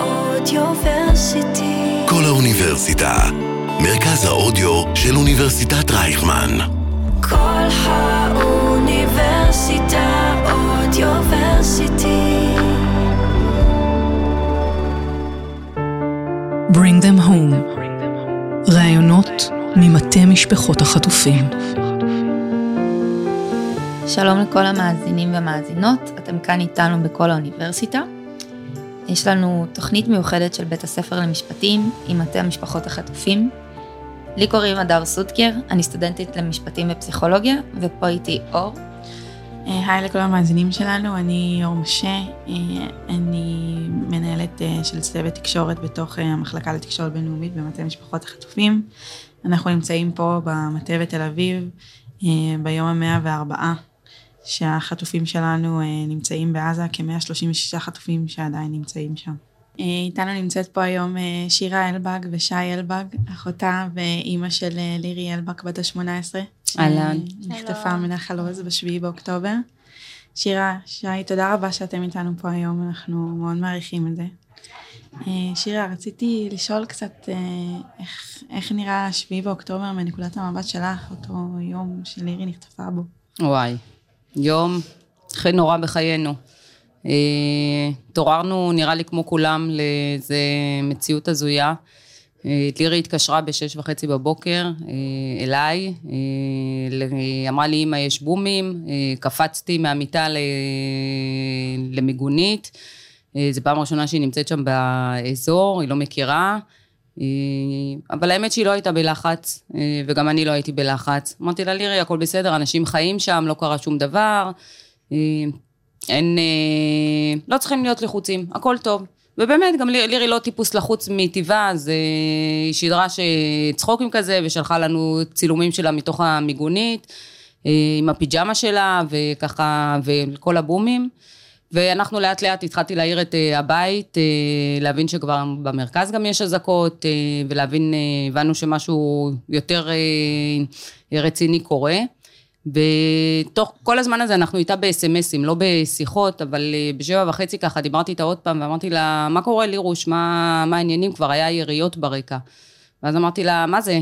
אודיוורסיטי. כל האוניברסיטה, מרכז האודיו של אוניברסיטת רייכמן. כל האוניברסיטה אודיוורסיטי. Bring them home. ראיונות ממטה משפחות החטופים. שלום לכל המאזינים והמאזינות, אתם כאן איתנו בכל האוניברסיטה. יש לנו תוכנית מיוחדת של בית הספר למשפטים עם מטה המשפחות החטופים. לי קוראים הדר סודקר, אני סטודנטית למשפטים ופסיכולוגיה, ופה איתי אור. אה, היי לכל המאזינים שלנו, אני אור משה, אה, אני מנהלת אה, של צוות תקשורת בתוך המחלקה לתקשורת בינלאומית במטה משפחות החטופים. אנחנו נמצאים פה במטה בתל אביב ביום המאה וארבעה שהחטופים שלנו נמצאים בעזה, כ-136 חטופים שעדיין נמצאים שם. איתנו נמצאת פה היום שירה אלבג ושי אלבג, אחותה ואימא של לירי אלבג בת ה-18. אהלן. נחטפה מנחל עוז בשביעי באוקטובר. שירה, שי, תודה רבה שאתם איתנו פה היום, אנחנו מאוד מעריכים את זה. אה, שירה, רציתי לשאול קצת אה, איך, איך נראה שביעי באוקטובר מנקודת המבט שלך, אותו יום שלירי נחטפה בו. וואי, יום הכי נורא בחיינו. התעוררנו, נראה לי כמו כולם, לאיזה מציאות הזויה. לירי התקשרה בשש וחצי בבוקר אה, אליי, אה, אמרה לי, אמא, יש בומים, אה, קפצתי מהמיטה למיגונית, זו פעם ראשונה שהיא נמצאת שם באזור, היא לא מכירה, אבל האמת שהיא לא הייתה בלחץ, וגם אני לא הייתי בלחץ. אמרתי לה, לירי, הכל בסדר, אנשים חיים שם, לא קרה שום דבר, אין, לא צריכים להיות לחוצים, הכל טוב. ובאמת, גם לירי לא טיפוס לחוץ מטבעה, אז אה, היא שידרה צחוקים כזה, ושלחה לנו צילומים שלה מתוך המיגונית, אה, עם הפיג'מה שלה, וככה, וכל הבומים. ואנחנו לאט לאט התחלתי להעיר את אה, הבית, להבין שכבר במרכז גם יש אזעקות, ולהבין, הבנו שמשהו יותר רציני קורה. בתוך כל הזמן הזה אנחנו איתה בסמסים, לא בשיחות, אבל אה, בשבע וחצי ככה דיברתי איתה עוד פעם ואמרתי לה, מה קורה לירוש, מה, מה העניינים? כבר היה יריות ברקע. ואז אמרתי לה, מה זה, אה,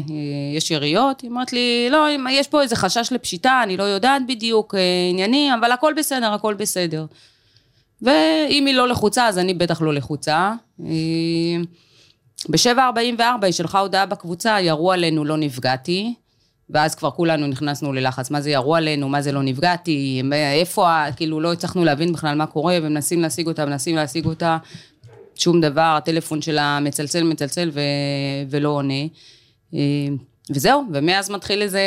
יש יריות? היא אמרת לי, לא, יש פה איזה חשש לפשיטה, אני לא יודעת בדיוק אה, עניינים, אבל הכל בסדר, הכל בסדר. ואם היא לא לחוצה, אז אני בטח לא לחוצה. ב-7.44 היא שלחה הודעה בקבוצה, ירו עלינו, לא נפגעתי. ואז כבר כולנו נכנסנו ללחץ, מה זה ירו עלינו, מה זה לא נפגעתי, איפה, כאילו לא הצלחנו להבין בכלל מה קורה, ומנסים להשיג אותה, מנסים להשיג אותה, שום דבר, הטלפון שלה מצלצל, מצלצל ו... ולא עונה. אה, וזהו, ומאז מתחיל איזה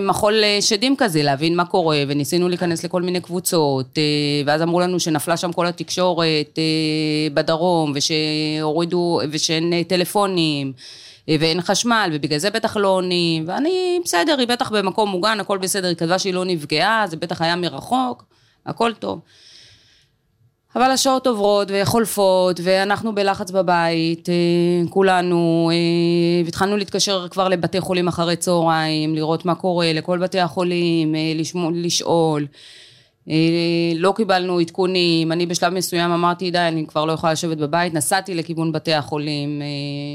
מחול שדים כזה, להבין מה קורה, וניסינו להיכנס לכל מיני קבוצות, אה, ואז אמרו לנו שנפלה שם כל התקשורת אה, בדרום, ושהורידו, ושאין טלפונים. ואין חשמל, ובגלל זה בטח לא עונים, ואני, בסדר, היא בטח במקום מוגן, הכל בסדר, היא כתבה שהיא לא נפגעה, זה בטח היה מרחוק, הכל טוב. אבל השעות עוברות וחולפות, ואנחנו בלחץ בבית, אה, כולנו, אה, והתחלנו להתקשר כבר לבתי חולים אחרי צהריים, לראות מה קורה, לכל בתי החולים, אה, לשמוע, לשאול. לא קיבלנו עדכונים, אני בשלב מסוים אמרתי די, אני כבר לא יכולה לשבת בבית, נסעתי לכיוון בתי החולים,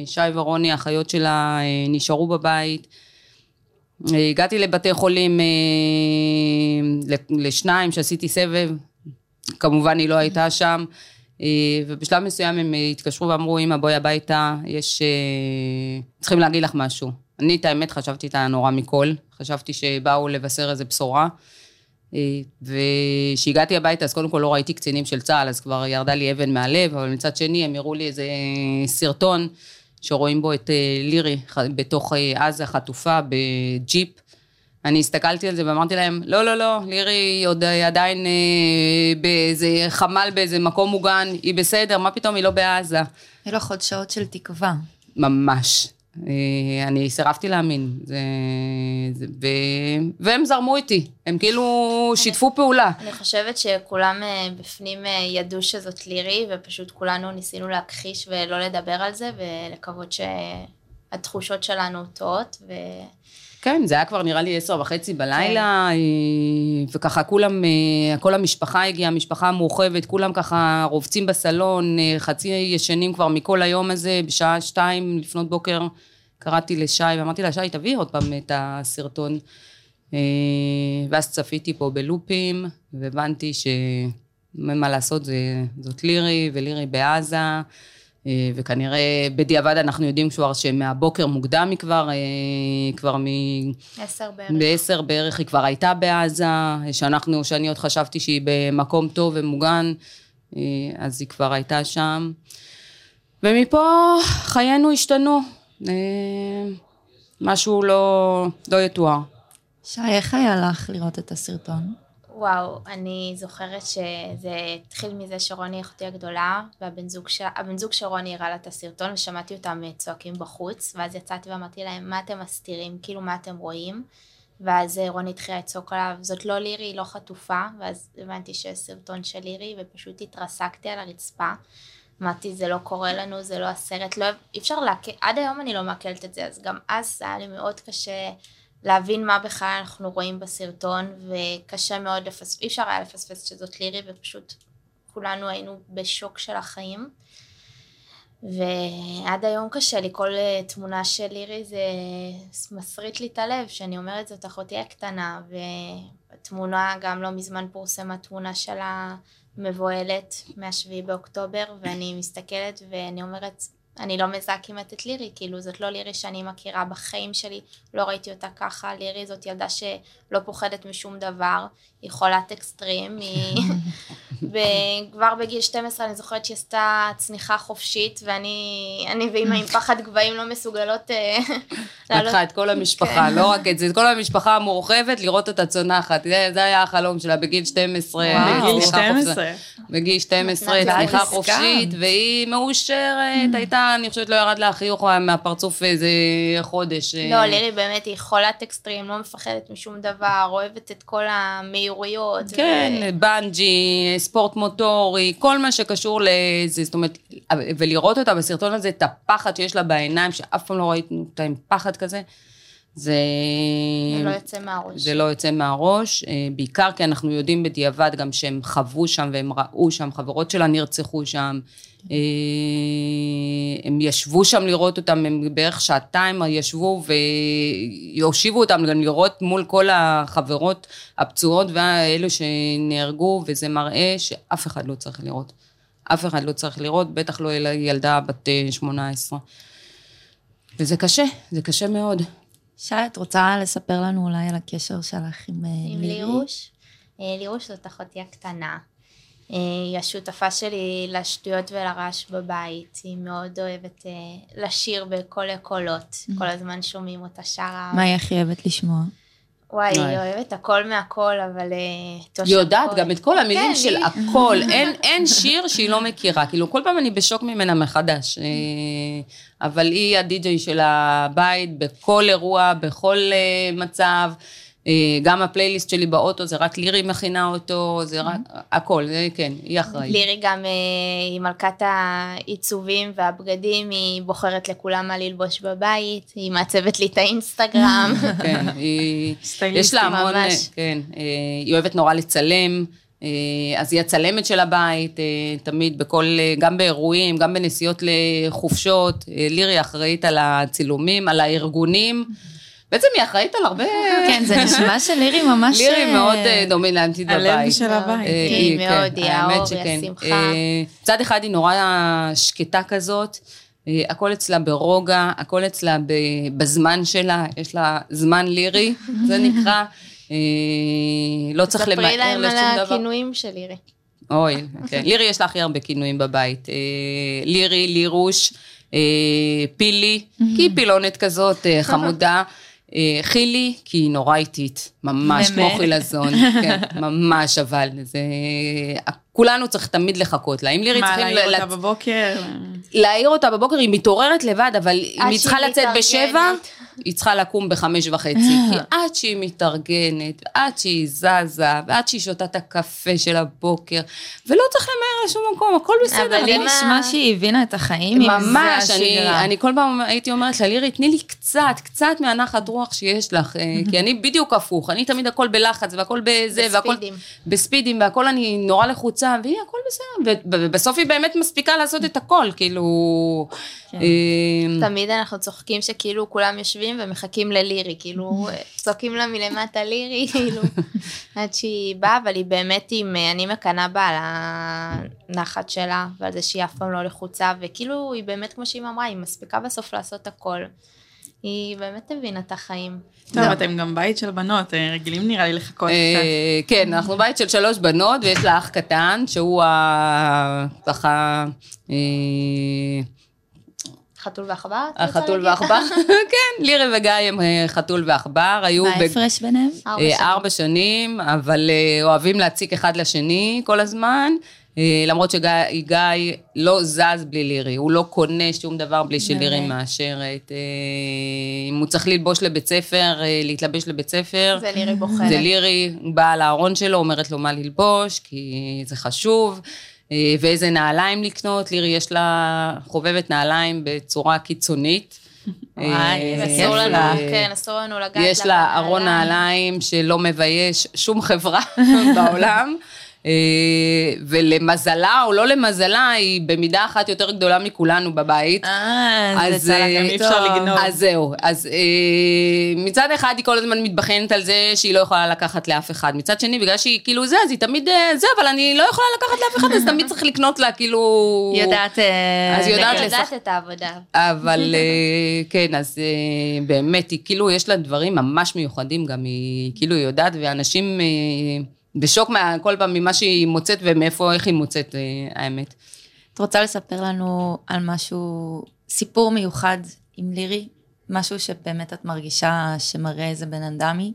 שי ורוני, האחיות שלה, נשארו בבית. הגעתי לבתי חולים לשניים שעשיתי סבב, כמובן היא לא הייתה שם, ובשלב מסוים הם התקשרו ואמרו, אמא בואי הביתה, יש... צריכים להגיד לך משהו. אני את האמת חשבתי את הנורא מכל, חשבתי שבאו לבשר איזה בשורה. אה, וכשהגעתי הביתה, אז קודם כל לא ראיתי קצינים של צה"ל, אז כבר ירדה לי אבן מהלב, אבל מצד שני הם הראו לי איזה סרטון שרואים בו את אה, לירי בתוך אה, עזה חטופה בג'יפ. אני הסתכלתי על זה ואמרתי להם, לא, לא, לא, לירי עוד עדיין באיזה חמ"ל באיזה מקום מוגן, היא בסדר, מה פתאום, היא לא בעזה. היו לך עוד שעות של תקווה. ממש. אה, אני סירבתי להאמין, זה, זה, ו, והם זרמו איתי, הם כאילו שיתפו פעולה. אני חושבת שכולם אה, בפנים אה, ידעו שזאת לירי, ופשוט כולנו ניסינו להכחיש ולא לדבר על זה, ולקוות שהתחושות שלנו טועות. ו... כן, זה היה כבר נראה לי עשר וחצי בלילה, אה, וככה כולם, אה, כל המשפחה הגיעה, המשפחה המורחבת, כולם ככה רובצים בסלון, אה, חצי ישנים כבר מכל היום הזה, בשעה שתיים לפנות בוקר קראתי לשי ואמרתי לה, שי, תביאי עוד פעם את הסרטון. ואז צפיתי פה בלופים, והבנתי שמה לעשות, זה, זאת לירי, ולירי בעזה. אה, וכנראה בדיעבד אנחנו יודעים כבר שמהבוקר מוקדם היא כבר, אה, כבר מ... עשר בערך. בעשר בערך היא כבר הייתה בעזה, שאנחנו, שאני עוד חשבתי שהיא במקום טוב ומוגן, אה, אז היא כבר הייתה שם. ומפה חיינו השתנו. משהו לא, לא יתואר. שי, איך היה לך לראות את הסרטון? וואו, אני זוכרת שזה התחיל מזה שרוני אחותי הגדולה, והבן זוג, ש... זוג של רוני הראה לה את הסרטון, ושמעתי אותם צועקים בחוץ, ואז יצאתי ואמרתי להם, מה אתם מסתירים? כאילו, מה אתם רואים? ואז רוני התחילה לצעוק עליו, זאת לא לירי, היא לא חטופה, ואז הבנתי שיש סרטון של לירי, ופשוט התרסקתי על הרצפה. אמרתי, זה לא קורה לנו, זה לא הסרט, לא, אי אפשר לעכל, עד היום אני לא מעכלת את זה, אז גם אז היה לי מאוד קשה להבין מה בכלל אנחנו רואים בסרטון, וקשה מאוד לפספס, אי אפשר היה לפספס שזאת לירי, ופשוט כולנו היינו בשוק של החיים. ועד היום קשה לי, כל אה, תמונה של לירי זה מסריט לי את הלב, שאני אומרת זאת אחותי הקטנה, והתמונה גם לא מזמן פורסמה תמונה שלה מבוהלת מהשביעי באוקטובר, ואני מסתכלת ואני אומרת, אני לא מזהה כמעט את לירי, כאילו זאת לא לירי שאני מכירה בחיים שלי, לא ראיתי אותה ככה, לירי זאת ילדה שלא פוחדת משום דבר, היא חולת אקסטרים, היא... וכבר בגיל 12 אני זוכרת שהיא עשתה צניחה חופשית, ואני אני ואימא עם פחד גבהים לא מסוגלות אה, לעלות. לקחה את כל המשפחה, לא רק את זה, את כל המשפחה המורחבת, לראות אותה צונחת, זה היה החלום שלה בגיל 12. בגיל 12. בגיל 12, צניחה חופשית, והיא מאושרת, הייתה, אני חושבת, לא ירד לה חיוך מהפרצוף איזה חודש. אה. לא, לירי באמת, היא חולת אקסטרים, לא מפחדת משום דבר, אוהבת את כל המהירויות. כן, בנג'י, ספורט מוטורי, כל מה שקשור לזה, זאת אומרת, ולראות אותה בסרטון הזה, את הפחד שיש לה בעיניים, שאף פעם לא ראיתי אותה עם פחד כזה, זה... זה לא יוצא מהראש. זה לא יוצא מהראש, אה, בעיקר כי אנחנו יודעים בדיעבד גם שהם חוו שם והם ראו שם, חברות שלה נרצחו שם, אה, הם ישבו שם לראות אותם, הם בערך שעתיים ישבו והושיבו אותם גם לראות מול כל החברות הפצועות והאלו שנהרגו, וזה מראה שאף אחד לא צריך לראות. אף אחד לא צריך לראות, בטח לא ילדה בת 18. אה, וזה קשה, זה קשה מאוד. שי, את רוצה לספר לנו אולי על הקשר שלך עם, אה, עם לירוש? לירוש זאת אחותי הקטנה. אה, היא השותפה שלי לשטויות ולרעש בבית, היא מאוד אוהבת אה, לשיר בכל הקולות, mm-hmm. כל הזמן שומעים אותה שרה. מה היא הכי אוהבת לשמוע? וואי, היא אוהבת הכל מהכל, אבל... אה, היא יודעת גם את כל המילים כן, של הכל, אין שיר שהיא לא מכירה, כאילו כל פעם אני בשוק ממנה מחדש. אבל היא הדי-ג'יי של הבית, בכל אירוע, בכל מצב. אה, גם הפלייליסט שלי באוטו, זה רק לירי מכינה אותו, זה רק, הכל, זה כן, היא אחראית. לירי גם אה, היא מלכת העיצובים והבגדים, היא בוחרת לכולם מה ללבוש בבית, היא מעצבת לי את האינסטגרם. כן, היא, יש לה המון, ממש. כן, אה, היא אוהבת נורא לצלם. אז היא הצלמת של הבית, תמיד בכל, גם באירועים, גם בנסיעות לחופשות. לירי אחראית על הצילומים, על הארגונים. בעצם היא אחראית על הרבה... כן, זה נשמע שלירי ממש... לירי אה, מאוד אה, דומיננטית בבית. הלב של הבית. אה, היא מאוד, היא האור, היא השמחה. מצד אחד היא נורא שקטה כזאת. הכל אצלה ברוגע, הכל אצלה בזמן שלה, יש לה זמן לירי, זה נקרא. לא צריך למהר לשום דבר. ספרי להם על הכינויים של לירי. אוי, כן. לירי יש לה הכי הרבה כינויים בבית. לירי, לירוש, פילי, כי היא פילונת כזאת חמודה. אה, חילי, כי היא נורא איטית, ממש כמו חילזון, כן, ממש אבל, זה... כולנו צריך תמיד לחכות לה. אם לירי צריכים... מה, להעיר אותה בבוקר? להעיר אותה בבוקר, היא מתעוררת לבד, אבל אם היא צריכה לצאת בשבע, היא צריכה לקום בחמש וחצי, כי עד שהיא מתארגנת, ועד שהיא זזה, ועד שהיא שותה את הקפה של הבוקר, ולא צריך למהר לשום מקום, הכל בסדר. אבל לי אמא- נשמע שהיא הבינה את החיים, אם זה ממש, אני. אני כל פעם הייתי אומרת לה, לירי, תני לי קצת, קצת מהנחת רוח שיש לך, אה, כי אני בדיוק הפוך, אני תמיד הכל בלחץ, והכל בזה, והכל... בספידים. בספידים, והכל אני נורא לחוצה, והיא, הכל בסדר, ובסוף היא באמת מספיקה לעשות את הכל, כאילו... כן. אה, תמיד אנחנו צוחקים שכאילו כולם יושבים ומחכים ללירי, כאילו צועקים לה מלמטה לירי, כאילו, עד שהיא באה, אבל היא באמת עם, אני מקנאה בה על הנחת שלה, ועל זה שהיא אף פעם לא לחוצה, וכאילו היא באמת, כמו שהיא אמרה, היא מספיקה בסוף לעשות הכל. היא באמת הבינה את החיים. טוב, אתם גם בית של בנות, אה, רגילים נראה לי לחכות קצת. אה, כן, אנחנו בית של שלוש בנות, ויש לה אח קטן, שהוא ה... ככה... חתול ועכבר? את רוצה החתול? ועכבר, כן, לירי וגיא הם אה, חתול ועכבר, היו... מה ההפרש ביניהם? ארבע אה, שנים. ארבע שנים, אבל אה, אוהבים להציק אחד לשני כל הזמן. למרות שגיא גיא לא זז בלי לירי, הוא לא קונה שום דבר בלי שלירי. מאשרת. אם הוא צריך ללבוש לבית ספר, להתלבש לבית ספר, זה לירי בוחרת. זה לירי, באה לארון שלו, אומרת לו מה ללבוש, כי זה חשוב, ואיזה נעליים לקנות. לירי יש לה חובבת נעליים בצורה קיצונית. וואי, אה, איזה כיף אסור לנו. כן, אסור לנו לגעת יש לה ארון נעליים שלא מבייש שום חברה בעולם. אה, ולמזלה או לא למזלה, היא במידה אחת יותר גדולה מכולנו בבית. אה, אז, זה צלח אה, גם אי אפשר. לגנוב. אז זהו, אז אה, מצד אחד היא כל הזמן מתבכיינת על זה שהיא לא יכולה לקחת לאף אחד. מצד שני, בגלל שהיא כאילו זה, אז היא תמיד זה, אבל אני לא יכולה לקחת לאף אחד, אז תמיד צריך לקנות לה כאילו... היא יודעת... אז היא יודעת. יודעת את העבודה. אבל כן, אז באמת, היא כאילו, יש לה דברים ממש מיוחדים גם, היא כאילו יודעת, ואנשים בשוק מה, כל פעם ממה שהיא מוצאת ומאיפה, איך היא מוצאת, אה, האמת. את רוצה לספר לנו על משהו, סיפור מיוחד עם לירי? משהו שבאמת את מרגישה שמראה איזה בן אדם היא?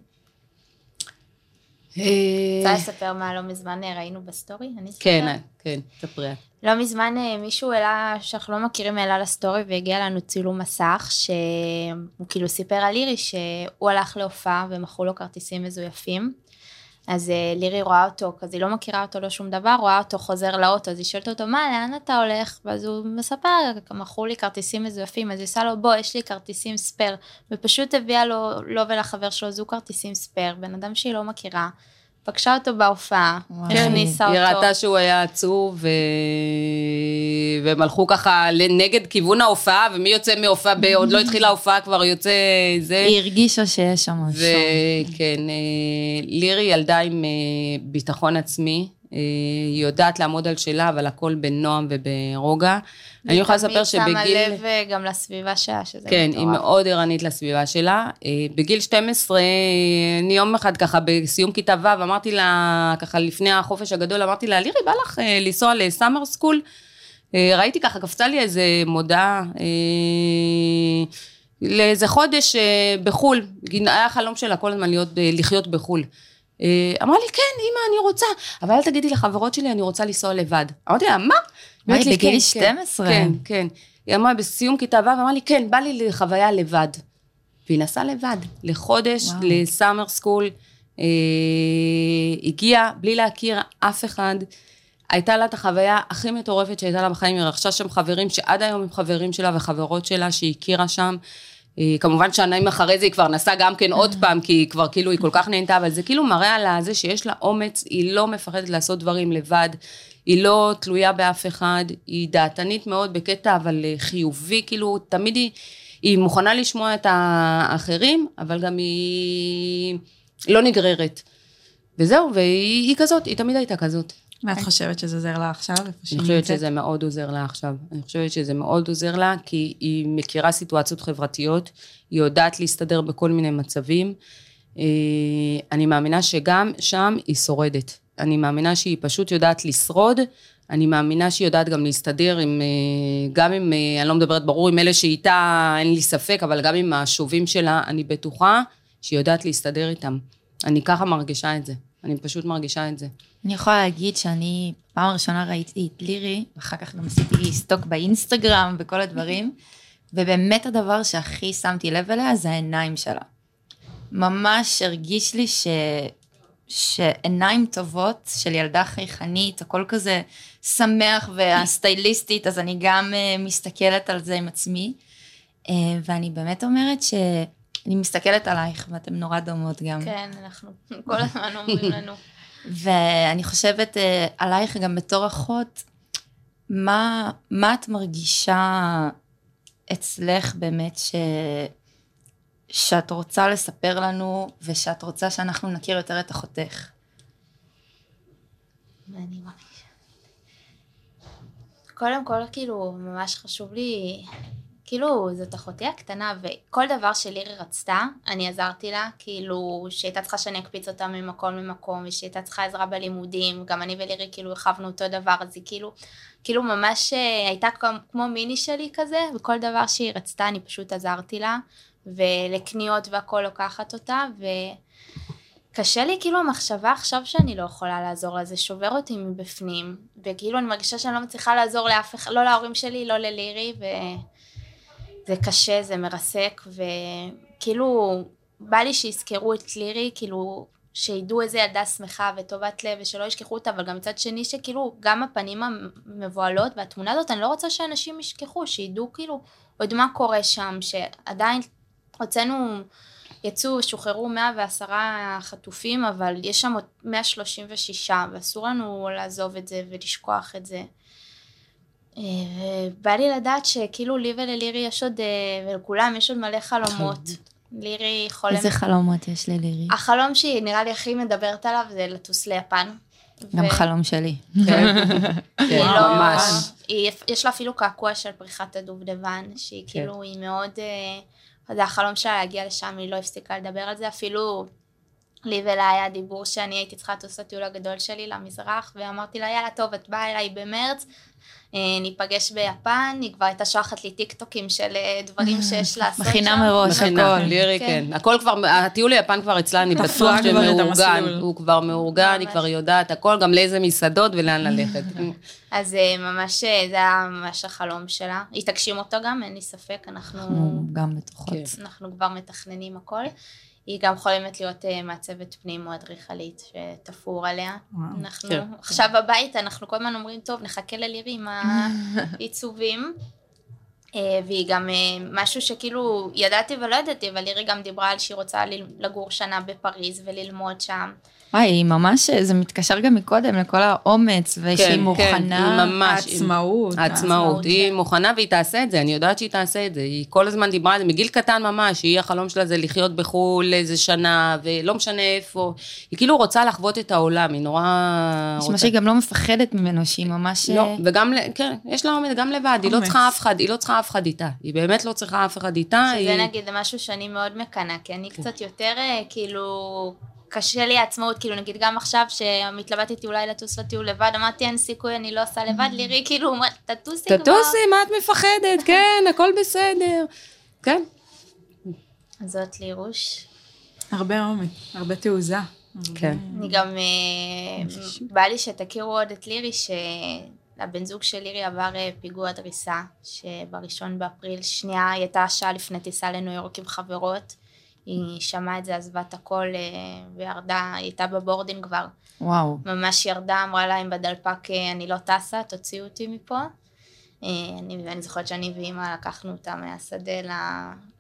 רוצה לספר מה לא מזמן אה, ראינו בסטורי? אני אספר? כן, אה, כן, ספרי את. לא מזמן אה, מישהו העלה, שאנחנו לא מכירים, העלה לסטורי והגיע לנו צילום מסך, שהוא כאילו סיפר על לירי שהוא הלך להופעה ומכרו לו כרטיסים מזויפים. אז אה, לירי רואה אותו, כזה היא לא מכירה אותו, לא שום דבר, רואה אותו חוזר לאוטו, אז היא שואלת אותו, מה, לאן אתה הולך? ואז הוא מספר, מכרו לי כרטיסים מזויפים, אז היא עושה לו, בוא, יש לי כרטיסים spare, ופשוט הביאה לו, לו ולחבר שלו, זו כרטיסים ספייר, בן אדם שהיא לא מכירה, פגשה אותו בהופעה, וואי. הכניסה היא אותו. ראתה שהוא היה עצוב, ו... והם הלכו ככה נגד כיוון ההופעה, ומי יוצא מהופעה, ב- עוד לא התחילה ההופעה, כבר יוצא זה. היא הרגישה שיש שם משהו. וכן, אה, לירי ילדה עם אה, ביטחון עצמי, היא יודעת לעמוד על שלה, אבל הכל בנועם וברוגע. אני יכולה לספר תמיד שמה שבגיל... לב אה, גם לסביבה שלה, שזה כן, מטורף. היא מאוד ערנית לסביבה שלה. אה, בגיל 12, אני יום אחד ככה בסיום כיתה ו', אמרתי לה, ככה לפני החופש הגדול, אמרתי לה, לירי, בא לך אה, לנסוע לסאמר סקול? אה, ראיתי ככה, קפצה לי איזה מודעה אה, לאיזה חודש אה, בחו"ל. היה חלום שלה כל הזמן להיות, אה, לחיות בחו"ל. אה, אמרה לי, כן, אמא, אני רוצה, אבל אל תגידי לחברות שלי, אני רוצה לנסוע לבד. אמרתי לה, מה? וואי, בגיל "כן, 12. כן, כן. היא אמרה, בסיום כיתה ו', אמרה לי, כן, בא לי לחוויה לבד. והיא נסעה לבד, לחודש. לסאמר סקול. אה, הגיעה בלי להכיר אף אחד. הייתה לה את החוויה הכי מטורפת שהייתה לה בחיים, היא רכשה שם חברים שעד היום הם חברים שלה וחברות שלה שהיא הכירה שם. אה, כמובן שנים אחרי זה היא כבר נסעה גם כן עוד פעם, כי היא כבר כאילו, היא כל כך נהנתה, אבל זה כאילו מראה על זה שיש לה אומץ, היא לא מפחדת לעשות דברים לבד, היא לא תלויה באף אחד, היא דעתנית מאוד בקטע, אבל אה, חיובי, כאילו, תמיד היא, היא מוכנה לשמוע את האחרים, אבל גם היא לא נגררת. וזהו, והיא היא כזאת, היא תמיד הייתה כזאת. ואת חושבת שזה עוזר לה עכשיו, אני חושבת נמצאת? שזה מאוד עוזר לה עכשיו. אני חושבת שזה מאוד עוזר לה, כי היא מכירה סיטואציות חברתיות, היא יודעת להסתדר בכל מיני מצבים. אה, אני מאמינה שגם שם היא שורדת. אני מאמינה שהיא פשוט יודעת לשרוד, אני מאמינה שהיא יודעת גם להסתדר עם, אה, גם עם, אה, אני לא מדברת ברור עם אלה שאיתה, אין לי ספק, אבל גם עם השובים שלה, אני בטוחה שהיא יודעת להסתדר איתם. אני ככה מרגישה את זה. אני פשוט מרגישה את זה. אני יכולה להגיד שאני פעם ראשונה ראיתי את לירי, ואחר כך גם עשיתי סטוק באינסטגרם וכל הדברים, ובאמת הדבר שהכי שמתי לב אליה זה העיניים שלה. ממש הרגיש לי ש... שעיניים טובות של ילדה חייכנית, הכל כזה שמח והסטייליסטית, אז אני גם uh, מסתכלת על זה עם עצמי. Uh, ואני באמת אומרת שאני מסתכלת עלייך, ואתן נורא דומות גם. כן, אנחנו כל הזמן אומרים לנו. ואני חושבת uh, עלייך גם בתור אחות, מה, מה את מרגישה אצלך באמת ש... שאת רוצה לספר לנו ושאת רוצה שאנחנו נכיר יותר את אחותך? אני מרגישה. קודם כל, כאילו, ממש חשוב לי, כאילו, זאת אחותי הקטנה, וכל דבר שלירי רצתה, אני עזרתי לה, כאילו, שהיא הייתה צריכה שאני אקפיץ אותה ממקום למקום, ושהיא הייתה צריכה עזרה בלימודים, גם אני ולירי כאילו הרחבנו אותו דבר, אז היא כאילו, כאילו ממש אה, הייתה כמו, כמו מיני שלי כזה, וכל דבר שהיא רצתה, אני פשוט עזרתי לה. ולקניות והכל לוקחת אותה, וקשה לי כאילו המחשבה עכשיו שאני לא יכולה לעזור לה, זה שובר אותי מבפנים, וכאילו אני מרגישה שאני לא מצליחה לעזור לאף אחד, לא להורים שלי, לא ללירי, וזה קשה, זה מרסק, וכאילו בא לי שיזכרו את לירי, כאילו שידעו איזה ילדה שמחה וטובת לב ושלא ישכחו אותה, אבל גם מצד שני שכאילו גם הפנים המבוהלות והתמונה הזאת, אני לא רוצה שאנשים ישכחו, שידעו כאילו עוד מה קורה שם, שעדיין הוצאנו, יצאו, שוחררו 110 חטופים, אבל יש שם עוד 136, ואסור לנו לעזוב את זה ולשכוח את זה. אה, בא לי לדעת שכאילו לי וללירי יש עוד, אה, ולכולם יש עוד מלא חלומות. לירי חולם... איזה חלומות יש ללירי? החלום שהיא נראה לי הכי מדברת עליו זה לטוס ליפן. גם חלום שלי. כן, היא כן, לא... ממש. היא- יש לה אפילו קעקוע של פריחת הדובדבן, שהיא כאילו, היא מאוד... אה, זה החלום שלה להגיע לשם, היא לא הפסיקה לדבר על זה, אפילו לי ולה היה דיבור שאני הייתי צריכה לטוס לטיול הגדול שלי למזרח, ואמרתי לה, יאללה, טוב, את באה אליי במרץ, ניפגש ביפן, היא כבר הייתה שולחת לי טיקטוקים של אה, דברים שיש לעשות שם. מכינה מראש, הכל. לירי, כן. כן. הכל כבר, הטיול ליפן כבר אצלה, אני בטוח שמאורגן. הוא כבר מאורגן, היא. כבר יודעת הכל, גם לאיזה מסעדות ולאן ללכת. אז אה, ממש, אה, זה היה ממש החלום שלה. היא תגשים אותו גם, אין לי ספק, אנחנו... אנחנו גם בטוחות. כן. אנחנו כבר מתכננים הכל. היא גם חולמת להיות uh, מעצבת פנים או אדריכלית שתפור עליה. וואו. אנחנו כן. עכשיו בבית, אנחנו כל הזמן אומרים, טוב, נחכה ללירי עם העיצובים. Uh, והיא גם uh, משהו שכאילו ידעתי ולא ידעתי, אבל לירי גם דיברה על שהיא רוצה לגור שנה בפריז וללמוד שם. וואי, היא ממש, זה מתקשר גם מקודם לכל האומץ, ושהיא כן, כן, מוכנה. היא ממש. העצמאות. העצמאות, היא כן. מוכנה והיא תעשה את זה, אני יודעת שהיא תעשה את זה, היא כל הזמן דיברה על זה, מגיל קטן ממש, היא החלום שלה זה לחיות בחו"ל איזה שנה, ולא משנה איפה, היא כאילו רוצה לחוות את העולם, היא נורא. מה שהיא גם לא מפחדת ממנו, שהיא ממש... לא, וגם, ל- כן, יש לה אומץ גם לבד, היא לא אומץ. צריכה אף אחד, היא לא צריכה אף אחד איתה, היא באמת לא צריכה אף אחד איתה, שזה היא... נגיד משהו שאני מאוד מקנאה, כי אני קצת יותר אה, כאילו... קשה לי העצמאות, כאילו נגיד גם עכשיו שמתלבטתי אולי לטוס לטיול לבד, אמרתי אין סיכוי, אני לא עושה לבד, לירי כאילו אומרת, תטוסי כבר. תטוסי, מה את מפחדת? כן, הכל בסדר. כן. אז זאת לירוש. הרבה עומק, הרבה תעוזה. כן. אני גם, אה, בא לי שתכירו עוד את לירי, שהבן זוג של לירי עבר אה, פיגוע דריסה, שבראשון באפריל, שנייה, היא הייתה שעה לפני טיסה לניו יורק עם חברות, היא שמעה את זה, עזבה את הכל אה, וירדה, היא הייתה בבורדינג כבר, וואו. ממש ירדה, אמרה להם בדלפק, אה, אני לא טסה, תוציאו אותי מפה. אה, אני, ואני זוכרת שאני ואימא לקחנו אותה מהשדה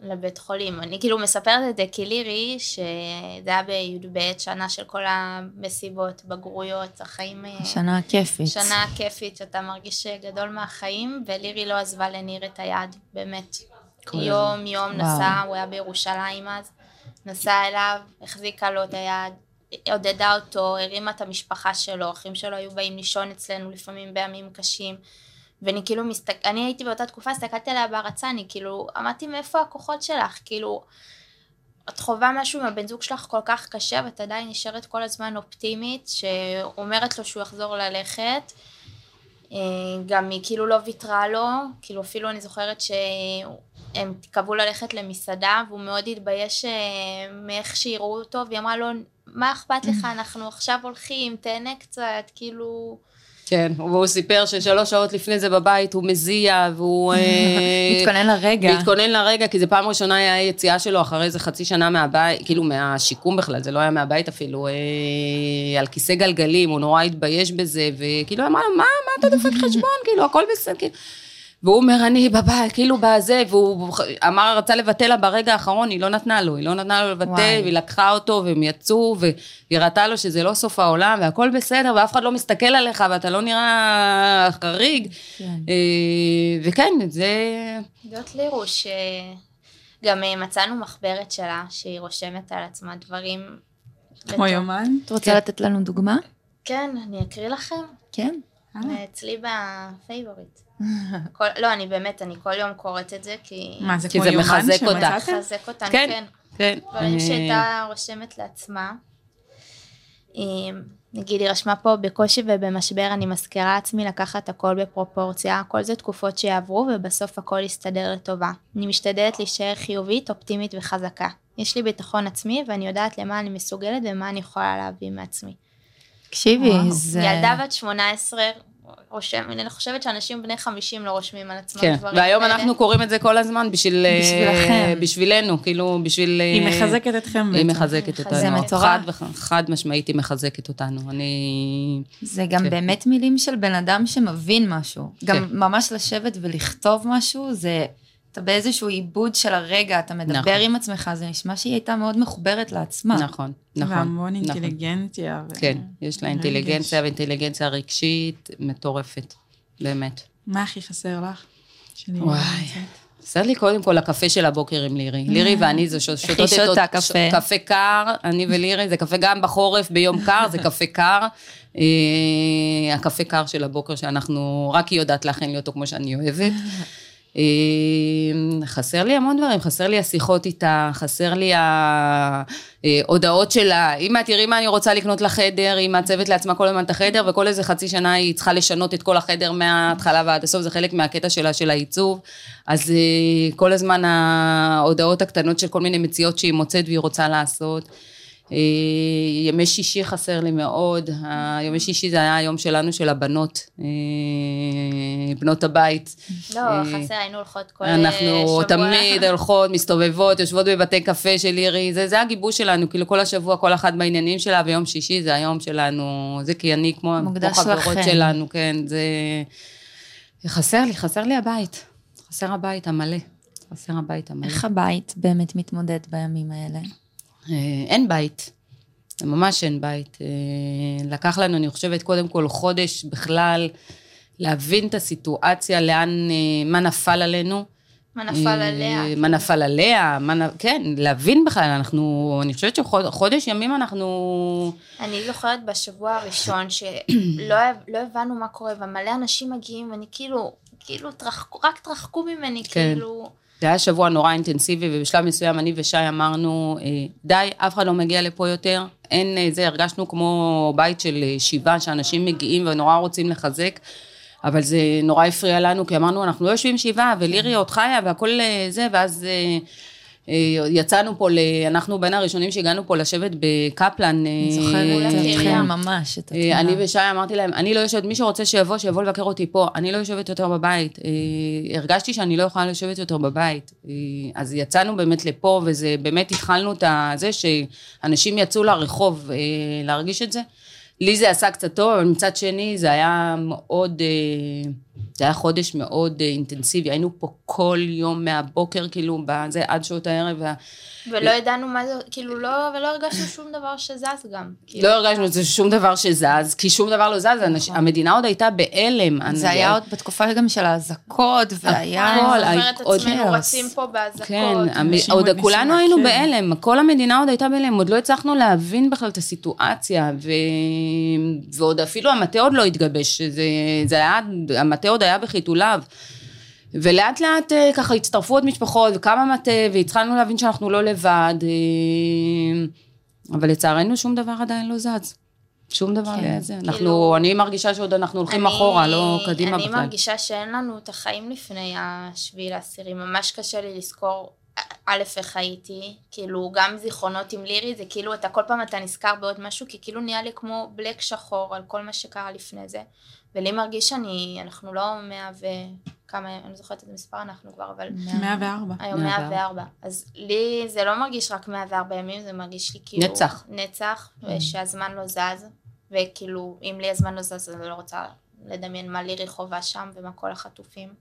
לבית חולים. אני כאילו מספרת את זה כי לירי, שזה היה בי"ב, שנה של כל המסיבות, בגרויות, החיים... שנה כיפית. שנה כיפית, שאתה מרגיש גדול מהחיים, ולירי לא עזבה לניר את היד, באמת. יום יום. נסע, הוא היה בירושלים אז, נסע אליו, החזיקה לו את היד, עודדה אותו, הרימה את המשפחה שלו, אחים שלו היו באים לישון אצלנו לפעמים בימים קשים. ואני כאילו מסתכל, אני הייתי באותה תקופה, הסתכלתי עליה בהערצה, אני כאילו, אמרתי מאיפה הכוחות שלך, כאילו, את חווה משהו עם הבן זוג שלך כל כך קשה, ואת עדיין נשארת כל הזמן אופטימית, שאומרת לו שהוא יחזור ללכת. אה, גם היא כאילו לא ויתרה לו, כאילו אפילו אני זוכרת שהם קבעו ללכת למסעדה, והוא מאוד התבייש אה, מאיך שיראו אותו, והיא אמרה לו, מה אכפת לך, אנחנו עכשיו הולכים, תהנה קצת, כאילו... כן, והוא סיפר ששלוש שעות לפני זה בבית הוא מזיע, והוא... אה, מתכונן לרגע. מתכונן לרגע, כי זו פעם ראשונה היה היציאה שלו אחרי איזה חצי שנה מהבית, כאילו מהשיקום בכלל, זה לא היה מהבית אפילו, אה, על כיסא גלגלים, הוא נורא התבייש בזה, וכאילו אמרה לו, מה, מה אתה דופק חשבון, כאילו, הכל בסדר, כאילו. והוא אומר, אני בבית, כאילו בזה, והוא אמר, רצה לבטל לה ברגע האחרון, היא לא נתנה לו, היא לא נתנה לו לבטל, וואי. והיא לקחה אותו, והם יצאו, והיא ראתה לו שזה לא סוף העולם, והכל בסדר, ואף אחד לא מסתכל עליך, ואתה לא נראה חריג. כן. אה, וכן, זה... יודעת לירו שגם אה, מצאנו מחברת שלה שהיא רושמת על עצמה דברים. כמו. יומן. את רוצה לתת לנו דוגמה? כן, אני אקריא לכם. כן. אה. אצלי ב favorite. כל- לא, אני באמת, אני כל יום קוראת את זה, כי... מה, זה כי כמו זה יומן מחזק אותה. שמצאתם? מחזק אותנו, כן, כן. כן. דברים שהייתה רושמת לעצמה. אמ, נגיד, היא רשמה פה, בקושי ובמשבר אני מזכירה לעצמי לקחת הכל בפרופורציה, הכל זה תקופות שיעברו ובסוף הכל יסתדר לטובה. אני משתדלת להישאר חיובית, אופטימית וחזקה. יש לי ביטחון עצמי ואני יודעת למה אני מסוגלת ומה אני יכולה להביא מעצמי. תקשיבי, וואו. זה... ילדה בת 18 רושם, אני חושבת שאנשים בני 50 לא רושמים על עצמם כן, דברים והיום כאלה. אנחנו קוראים את זה כל הזמן בשביל... אה, בשבילכם. בשבילנו, כאילו, בשביל... אה, היא מחזקת אתכם היא בעצם. מחזקת זה אותנו. מטורף. חד חד משמעית היא מחזקת אותנו. אני... זה גם כן. באמת מילים של בן אדם שמבין משהו. גם כן. ממש לשבת ולכתוב משהו, זה... אתה באיזשהו עיבוד של הרגע, אתה מדבר נכון. עם עצמך, זה נשמע שהיא הייתה מאוד מחוברת לעצמה. נכון, נכון. והמון נכון. אינטליגנציה. ו- כן, יש לה רגש. אינטליגנציה ואינטליגנציה רגשית מטורפת, באמת. מה הכי חסר לך? וואי. חסר לי קודם כל הקפה של הבוקר עם לירי. לירי ואני זה שותות את קפה. ש- קפה קר, אני ולירי, זה קפה גם בחורף, ביום קר, זה קפה קר. אה, הקפה קר של הבוקר שאנחנו, רק היא יודעת להכין לי אותו כמו שאני אוהבת. אה, חסר לי המון דברים, חסר לי השיחות איתה, חסר לי ההודעות שלה. אמא, תראי מה אני רוצה לקנות לחדר, היא מעצבת לעצמה כל הזמן את החדר, וכל איזה חצי שנה היא צריכה לשנות את כל החדר מההתחלה ועד הסוף, זה חלק מהקטע שלה, של העיצוב. אז אה, כל הזמן ההודעות הקטנות של כל מיני מציאות שהיא מוצאת והיא רוצה לעשות. אה, ימי שישי חסר לי מאוד, הימי שישי זה היה היום שלנו, של הבנות, אה, בנות הבית. לא, אה, חסר, היינו הולכות כל אה, אנחנו שבוע. תמיד הולכות, מסתובבות, יושבות בבתי קפה של לירי, זה, זה הגיבוש שלנו, כאילו כל השבוע, כל אחת בעניינים שלה, ויום שישי זה היום שלנו, זה כי אני כמו, כמו חברות לכם. שלנו, כן, זה... חסר לי, חסר לי הבית, חסר הבית המלא, חסר הבית המלא. איך הבית באמת מתמודד בימים האלה? אה, אין בית, ממש אין בית. אה, לקח לנו, אני חושבת, קודם כל חודש בכלל, להבין את הסיטואציה, לאן, אה, מה נפל עלינו. מה נפל עליה. מה נפל עליה, מה, נ- כן, להבין בכלל, אנחנו, אני חושבת שחודש ימים אנחנו... אני זוכרת בשבוע הראשון שלא לא הבנו מה קורה, ומלא אנשים מגיעים, ואני כאילו, כאילו, רק תרחקו ממני, כן. כאילו... זה היה שבוע נורא אינטנסיבי, ובשלב מסוים אני ושי אמרנו, אה, די, אף אחד לא מגיע לפה יותר, אין אה, זה, הרגשנו כמו בית של אה, שבעה, שאנשים מגיעים ונורא רוצים לחזק, אבל זה נורא הפריע לנו, כי אמרנו, אנחנו לא יושבים שבעה, ולירי עוד חיה, והכל זה, ואז... אה, יצאנו פה, ל... אנחנו בין הראשונים שהגענו פה לשבת בקפלן. אה, זוכרת אה, אתכם ממש, את אה, אני התמונה. ושי אמרתי להם, אני לא יושבת, מי שרוצה שיבוא, שיבוא לבקר אותי פה, אני לא יושבת יותר בבית. הרגשתי שאני לא יכולה לשבת יותר בבית. אז יצאנו באמת לפה, וזה באמת התחלנו את זה שאנשים יצאו לרחוב להרגיש את זה. לי זה עשה קצת טוב, אבל מצד שני זה היה מאוד, זה היה חודש מאוד אה, אינטנסיבי. היינו פה כל יום מהבוקר, כאילו, בזה, עד שעות הערב. וה... ולא ידענו מה זה, כאילו לא, ולא הרגשנו שום דבר שזז גם. כאילו, לא הרגשנו זה שום דבר שזז, כי שום דבר לא זז, אנש- המדינה עוד הייתה בהלם. זה היה עוד בתקופה גם של האזעקות, והיה... הכל, אני זוכרת את עוד- עצמנו כאוס. רצים פה באזעקות. כן, המ- עוד עוד כולנו היינו. בהלם, כל המדינה עוד הייתה בהלם, עוד לא הצלחנו להבין בכלל את הסיטואציה, ו... ועוד אפילו המטה עוד לא התגבש, זה, זה היה, המטה עוד היה בחיתוליו. ולאט לאט אה, ככה הצטרפו עוד משפחות, וקם מטה, והתחלנו להבין שאנחנו לא לבד, אה, אבל לצערנו שום דבר עדיין לא זז. שום דבר כן. לזה. אנחנו, כאילו- אני מרגישה שעוד אנחנו הולכים אני- אחורה, לא קדימה אני בכלל. מרגישה שאין לנו את החיים לפני השביעי לעשירי, ממש קשה לי לזכור א', איך הייתי, כאילו, גם זיכרונות עם לירי, זה כאילו, אתה כל פעם אתה נזכר בעוד משהו, כי כאילו נהיה לי כמו בלק שחור על כל מה שקרה לפני זה. ולי מרגיש שאני, אנחנו לא מאה ו... כמה, אני לא זוכרת את המספר אנחנו כבר, אבל... 104. היום 104. 104. אז לי זה לא מרגיש רק 104 ימים, זה מרגיש לי כאילו... נצח. נצח, ושהזמן לא זז, וכאילו, אם לי הזמן לא זז, אז אני לא רוצה לדמיין מה לירי חווה שם ומה כל החטופים.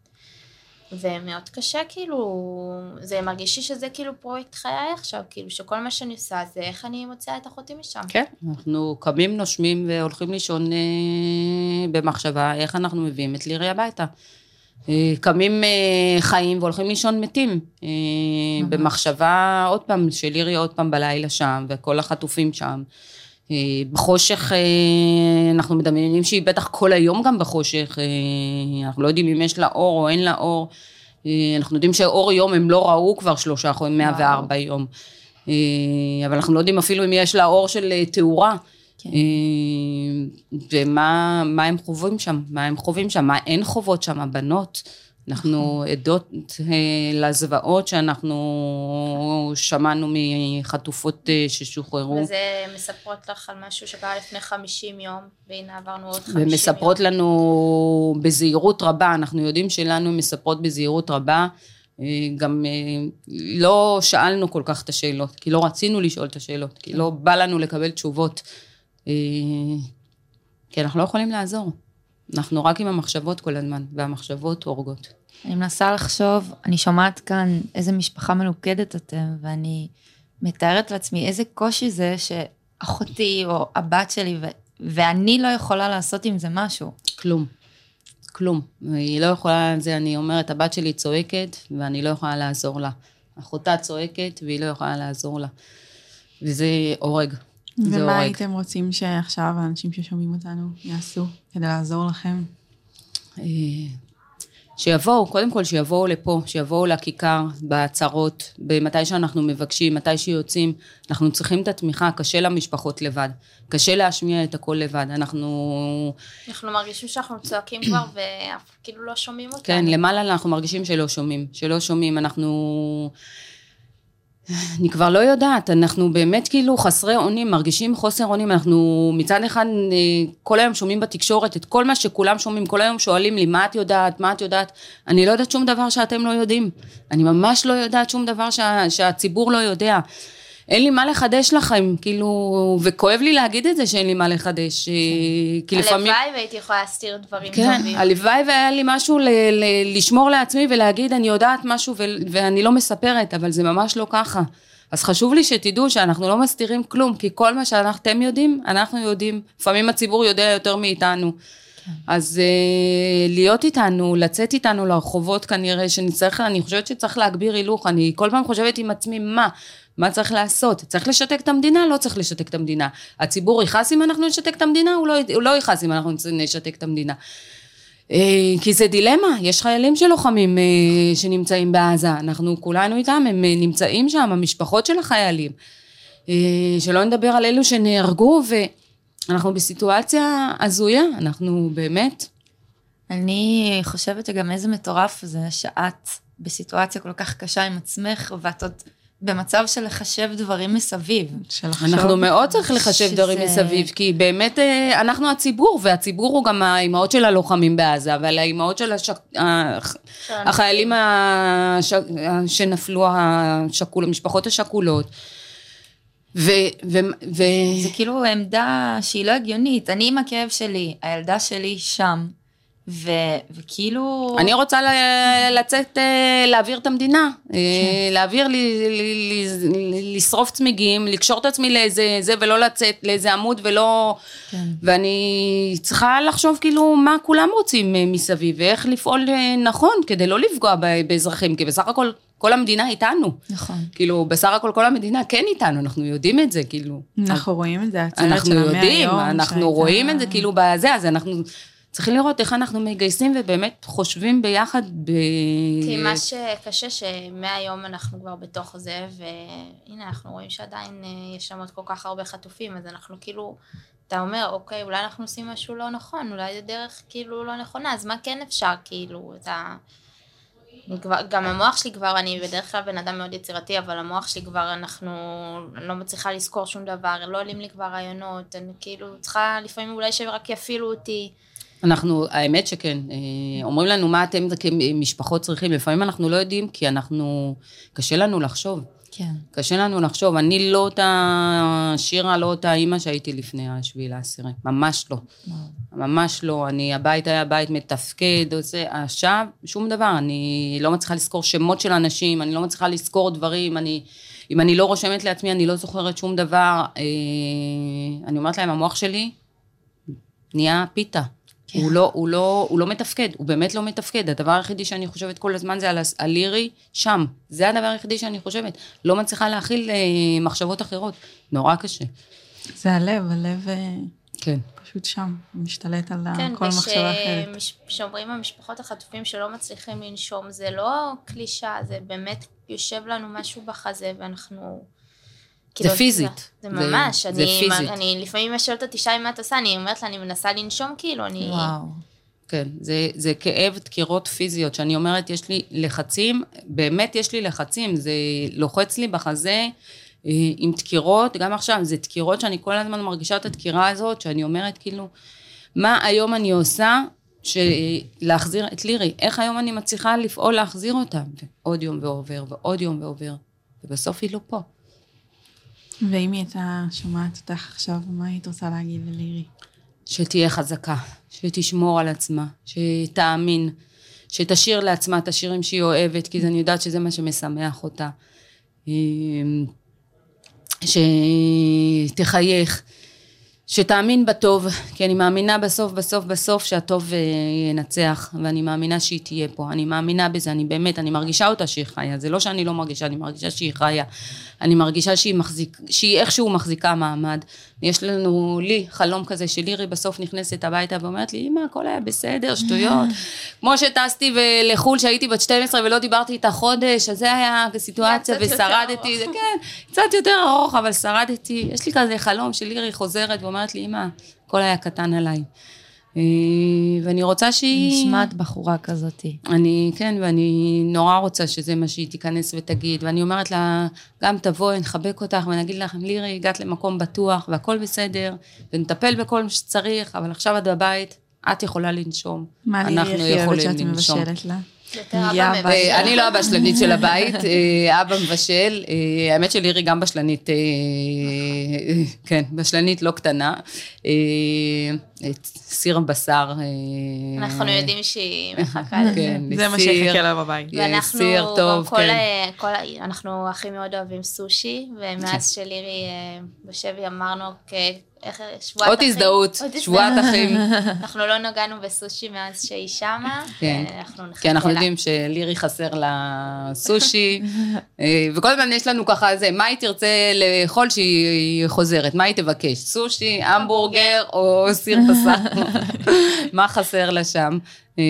ומאוד קשה, כאילו, זה מרגיש לי שזה כאילו פרויקט חיי עכשיו, כאילו, שכל מה שאני עושה זה איך אני מוציאה את אחותי משם. כן, אנחנו קמים, נושמים והולכים לישון אה, במחשבה איך אנחנו מביאים את לירי הביתה. אה, קמים אה, חיים והולכים לישון מתים. אה, במחשבה, עוד פעם, שלירי עוד פעם בלילה שם, וכל החטופים שם. אה, בחושך, אה, אנחנו מדמיינים שהיא בטח כל היום גם בחושך, אה, אנחנו לא יודעים אם יש לה אור או אין לה אור. אנחנו יודעים שאור יום הם לא ראו כבר שלושה חודשים, 104 יום. אבל אנחנו לא יודעים אפילו אם יש לה אור של תאורה. כן. ומה מה הם חווים שם, מה הם חווים שם, מה הן חוות שם, הבנות. אנחנו עדות אה, לזוועות שאנחנו שמענו מחטופות אה, ששוחררו. וזה מספרות לך על משהו שקרה לפני 50 יום, והנה עברנו עוד 50 יום. ומספרות לנו בזהירות רבה, אנחנו יודעים שלנו מספרות בזהירות רבה. אה, גם אה, לא שאלנו כל כך את השאלות, כי לא רצינו לשאול את השאלות, כי לא בא לנו לקבל תשובות. כי אנחנו לא יכולים לעזור. אנחנו רק עם המחשבות כל הזמן, והמחשבות הורגות. אני מנסה לחשוב, אני שומעת כאן איזה משפחה מלוכדת אתם, ואני מתארת לעצמי איזה קושי זה שאחותי או הבת שלי, ו- ואני לא יכולה לעשות עם זה משהו. כלום. כלום. היא לא יכולה, זה אני אומרת, הבת שלי צועקת, ואני לא יכולה לעזור לה. אחותה צועקת, והיא לא יכולה לעזור לה. וזה הורג. זה ומה הורג. הייתם רוצים שעכשיו האנשים ששומעים אותנו יעשו כדי לעזור לכם? שיבואו, קודם כל שיבואו לפה, שיבואו לכיכר, בעצרות, מתי שאנחנו מבקשים, מתי שיוצאים, אנחנו צריכים את התמיכה, קשה למשפחות לבד, קשה להשמיע את הכל לבד, אנחנו, אנחנו מרגישים שאנחנו צועקים כבר, וכאילו לא שומעים אותנו. כן, למעלה אנחנו מרגישים שלא שומעים, שלא שומעים, אנחנו, אני כבר לא יודעת, אנחנו באמת כאילו חסרי אונים, מרגישים חוסר אונים, אנחנו מצד אחד אה, כל היום שומעים בתקשורת את כל מה שכולם שומעים, כל היום שואלים לי, מה את יודעת, מה את יודעת, אני לא יודעת שום דבר שאתם לא יודעים, אני ממש לא יודעת שום דבר שה, שהציבור לא יודע. אין לי מה לחדש לכם, כאילו, וכואב לי להגיד את זה שאין לי מה לחדש, אה, כי לפעמים... הלוואי והייתי יכולה להסתיר דברים כן, טובים. הלוואי והיה לי משהו ל- ל- לשמור לעצמי ולהגיד, אני יודעת משהו ו- ואני לא מספרת, אבל זה ממש לא ככה. אז חשוב לי שתדעו שאנחנו לא מסתירים כלום, כי כל מה שאתם יודעים, אנחנו יודעים. לפעמים הציבור יודע יותר מאיתנו. אז uh, להיות איתנו, לצאת איתנו לרחובות כנראה, שנצטרך, אני חושבת שצריך להגביר הילוך, אני כל פעם חושבת עם עצמי, מה? מה צריך לעשות? צריך לשתק את המדינה? לא צריך לשתק את המדינה. הציבור יכעס אם אנחנו נשתק את המדינה? הוא לא, הוא לא יכעס אם אנחנו נשתק את המדינה. אה, כי זה דילמה, יש חיילים שלוחמים אה, שנמצאים בעזה, אנחנו כולנו איתם, הם אה, נמצאים שם, המשפחות של החיילים. שלא נדבר על אלו שנהרגו, ואנחנו בסיטואציה הזויה, אנחנו באמת, אני חושבת שגם איזה מטורף זה שאת בסיטואציה כל כך קשה עם עצמך, ואת עוד במצב של לחשב דברים מסביב. אנחנו מאוד צריך לחשב שזה- דברים מסביב, כי באמת אה, אנחנו הציבור, והציבור הוא גם האימהות של הלוחמים בעזה, אבל האימהות של השק... הח- החיילים הש... שנפלו, השכול, המשפחות השכולות. ו... ו... ו... זה כאילו עמדה שהיא לא הגיונית. אני עם הכאב שלי, הילדה שלי שם, ו, וכאילו... אני רוצה ל- לצאת, אה, להעביר את המדינה, אה, להעביר, ל- ל- ל- לשרוף צמיגים, לקשור את עצמי לאיזה זה ולא לצאת לאיזה עמוד ולא... כן. ואני צריכה לחשוב כאילו מה כולם רוצים אה, מסביב ואיך לפעול נכון כדי לא לפגוע באזרחים, כי בסך הכל כל המדינה איתנו. נכון. כאילו, בסך הכל כל המדינה כן איתנו, אנחנו יודעים את זה, כאילו. אנחנו רואים את זה, הצוות אנחנו של המאה יודעים, יום. אנחנו שהייתה- רואים את זה כאילו בזה, אז אנחנו צריכים לראות איך אנחנו מגייסים ובאמת חושבים ביחד ב... כי מה שקשה שמהיום אנחנו כבר בתוך זה, והנה אנחנו רואים שעדיין אה, יש שם עוד כל כך הרבה חטופים, אז אנחנו כאילו, אתה אומר, אוקיי, אולי אנחנו עושים משהו לא נכון, אולי זה דרך כאילו לא נכונה, אז מה כן אפשר כאילו, אתה... כבר, גם המוח שלי כבר, אני בדרך כלל בן אדם מאוד יצירתי, אבל המוח שלי כבר, אנחנו, אני לא מצליחה לזכור שום דבר, לא עולים לי כבר רעיונות, אני כאילו צריכה לפעמים אולי שרק יפעילו אותי. אנחנו, האמת שכן, אה, אומרים לנו מה אתם כמשפחות צריכים, לפעמים אנחנו לא יודעים כי אנחנו, קשה לנו לחשוב. כן. קשה לנו לחשוב, אני לא אותה שירה, לא אותה אימא שהייתי לפני השביעי לעשירי, ממש לא. ממש לא, אני, הבית היה בית מתפקד, עושה, עכשיו, שום דבר, אני לא מצליחה לזכור שמות של אנשים, אני לא מצליחה לזכור דברים, אני, אם אני לא רושמת לעצמי, אני לא זוכרת שום דבר. אה, אני אומרת להם, המוח שלי נהיה פיתה. כן. הוא, לא, הוא, לא, הוא לא מתפקד, הוא באמת לא מתפקד. הדבר היחידי שאני חושבת כל הזמן זה על הלירי שם. זה הדבר היחידי שאני חושבת. לא מצליחה להכיל אה, מחשבות אחרות. נורא קשה. זה הלב, הלב אה, כן. פשוט שם, משתלט על כן, כל מחשבה אחרת. כשאומרים המשפחות החטופים שלא מצליחים לנשום, זה לא קלישה, זה באמת יושב לנו משהו בחזה ואנחנו... זה כאילו, פיזית. זה, זה ממש, זה, אני, זה פיזית. אני לפעמים שואלת אותי, שי, מה את עושה? אני אומרת לה, אני מנסה לנשום, כאילו, אני... וואו. כן, זה, זה כאב דקירות פיזיות, שאני אומרת, יש לי לחצים, באמת יש לי לחצים, זה לוחץ לי בחזה אה, עם דקירות, גם עכשיו, זה דקירות שאני כל הזמן מרגישה את הדקירה הזאת, שאני אומרת, כאילו, מה היום אני עושה להחזיר את לירי? איך היום אני מצליחה לפעול להחזיר אותה? ועוד יום ועובר, ועוד יום ועובר, ובסוף היא לא פה. ואם היא הייתה שומעת אותך עכשיו, מה היית רוצה להגיד ללירי? שתהיה חזקה, שתשמור על עצמה, שתאמין, שתשאיר לעצמה את השירים שהיא אוהבת, כי אני יודעת שזה מה שמשמח אותה. אמ, שתחייך, שתאמין בטוב, כי אני מאמינה בסוף, בסוף, בסוף שהטוב אה, ינצח, ואני מאמינה שהיא תהיה פה. אני מאמינה בזה, אני באמת, אני מרגישה אותה שהיא חיה. זה לא שאני לא מרגישה, אני מרגישה שהיא חיה. אני מרגישה שהיא מחזיק, שהיא איכשהו מחזיקה מעמד. יש לנו, לי, חלום כזה שלירי בסוף נכנסת הביתה ואומרת לי, אמא, הכל היה בסדר, שטויות. כמו שטסתי לחו"ל שהייתי בת 12 ולא דיברתי איתה חודש, אז זה היה סיטואציה ושרדתי, זה כן, קצת יותר ארוך, אבל שרדתי. יש לי כזה חלום שלירי חוזרת ואומרת לי, אמא, הכל היה קטן עליי. אה, ואני רוצה שהיא... נשמעת בחורה כזאתי. אני, כן, ואני נורא רוצה שזה מה שהיא תיכנס ותגיד, ואני אומרת לה, גם תבואי, נחבק אותך ונגיד לך, לירי, הגעת למקום בטוח והכל בסדר, ונטפל בכל מה שצריך, אבל עכשיו את בבית, את יכולה לנשום. מה לירי הכי אוהבת שאת מבשלת לה? אני לא הבשלנית של הבית, אה, אבא מבשל. אה, האמת שלירי גם בשלנית, אה, כן, בשלנית לא קטנה. סיר בשר. אנחנו יודעים שהיא מחכה לזה. כן, זה מה שיחכה לה בבית. סיר טוב, כן. אנחנו הכי מאוד אוהבים סושי, ומאז כן. שלירי בשבי אמרנו, איך, שבועת אחים. עוד הזדהות, שבועת אחים. אנחנו לא נגענו בסושי מאז שהיא שמה, כן. אנחנו נחכה לה. כי אנחנו יודעים שלירי חסר לה סושי, אה, וכל הזמן יש לנו ככה זה, מה היא תרצה לאכול שהיא חוזרת, מה היא תבקש, סושי, המבורגר או סיר בשר, מה חסר לה שם. אה,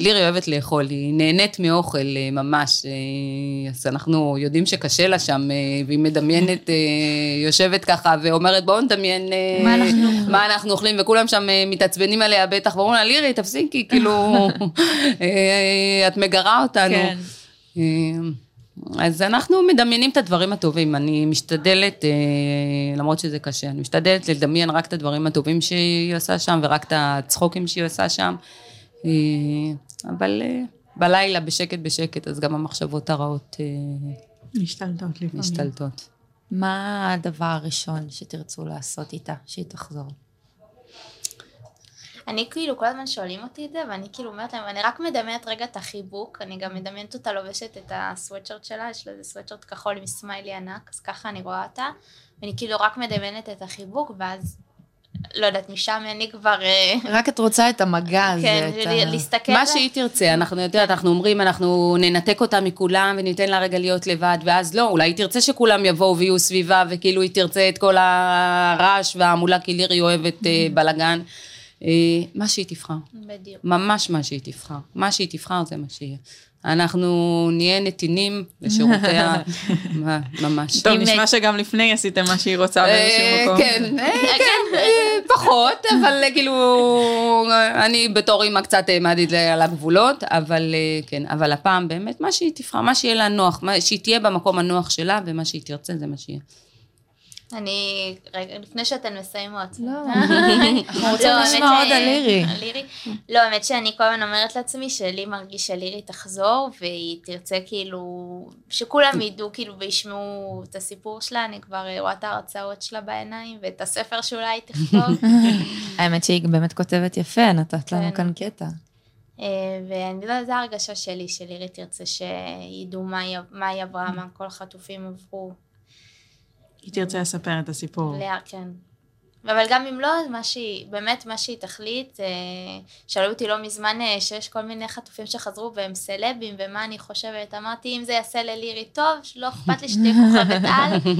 לירי אוהבת לאכול, היא נהנית מאוכל אה, ממש, אה, אז אנחנו יודעים שקשה לה שם, והיא מדמיינת, יושבת ככה ואומרת בואו נדמיין מה אנחנו, מה אנחנו אוכלים, וכולם שם מתעצבנים עליה בטח, ואומרים לה לירי תפסיקי, כאילו, את מגרה אותנו. כן. אז אנחנו מדמיינים את הדברים הטובים, אני משתדלת, למרות שזה קשה, אני משתדלת לדמיין רק את הדברים הטובים שהיא עושה שם, ורק את הצחוקים שהיא עושה שם. אה, אבל אה, בלילה בשקט בשקט, אז גם המחשבות הרעות אה, משתלטות לפעמים. משתלטות. מה הדבר הראשון שתרצו לעשות איתה, שהיא תחזור? אני כאילו, כל הזמן שואלים אותי את זה, ואני כאילו אומרת להם, אני רק מדמיינת רגע את החיבוק, אני גם מדמיינת אותה לובשת את הסוואטשרט שלה, יש לה איזה סוואטשרט כחול עם סמיילי ענק, אז ככה אני רואה אותה, ואני כאילו רק מדמיינת את החיבוק, ואז לא יודעת, משם אני כבר... אה, רק את רוצה את המגע הזה. כן, את ה... להסתכל... מה שהיא תרצה, אנחנו יודעת, אנחנו אומרים, אנחנו ננתק אותה מכולם וניתן לה רגע להיות לבד, ואז לא, אולי היא תרצה שכולם יבואו ויהיו סביבה, וכאילו היא תרצה את כל הרעש וההמולה, כי לירי אוהבת אה, בלאגן. אה, מה שהיא תבחר. בדיוק. ממש מה שהיא תבחר. מה שהיא תבחר זה מה שיהיה. אנחנו נהיה נתינים לשירותיה, מה- ממש. טוב, נשמע שגם לפני עשיתם מה שהיא רוצה באיזשהו אה, מקום. כן, אה, כן, אה, פחות, אבל כאילו, אני בתור אימא קצת העמדתי על הגבולות, אבל כן, אבל הפעם באמת, מה שהיא תבחר, מה שיהיה לה נוח, שהיא תהיה במקום הנוח שלה, ומה שהיא תרצה זה מה שיהיה. אני, רגע, לפני שאתן מסיימות. לא. אנחנו רוצים לשמוע עוד על לירי. לא, האמת שאני כל הזמן אומרת לעצמי שלי מרגיש שלירי תחזור, והיא תרצה כאילו, שכולם ידעו כאילו וישמעו את הסיפור שלה, אני כבר רואה את ההרצאות שלה בעיניים, ואת הספר שאולי היא תכתוב. האמת שהיא באמת כותבת יפה, נתת לנו כן. כאן קטע. אה, ואני לא יודעת, זו ההרגשה שלי, שלירי תרצה שידעו מה היא עברה, מה כל החטופים עברו. היא תרצה לספר את הסיפור. לאה, כן. אבל גם אם לא, מה שהיא, באמת מה שהיא תחליט, אה, שאלו אותי לא מזמן אה, שיש כל מיני חטופים שחזרו והם סלבים, ומה אני חושבת, אמרתי, אם זה יעשה ללירי טוב, לא אכפת לי שתהיה כוכבת על,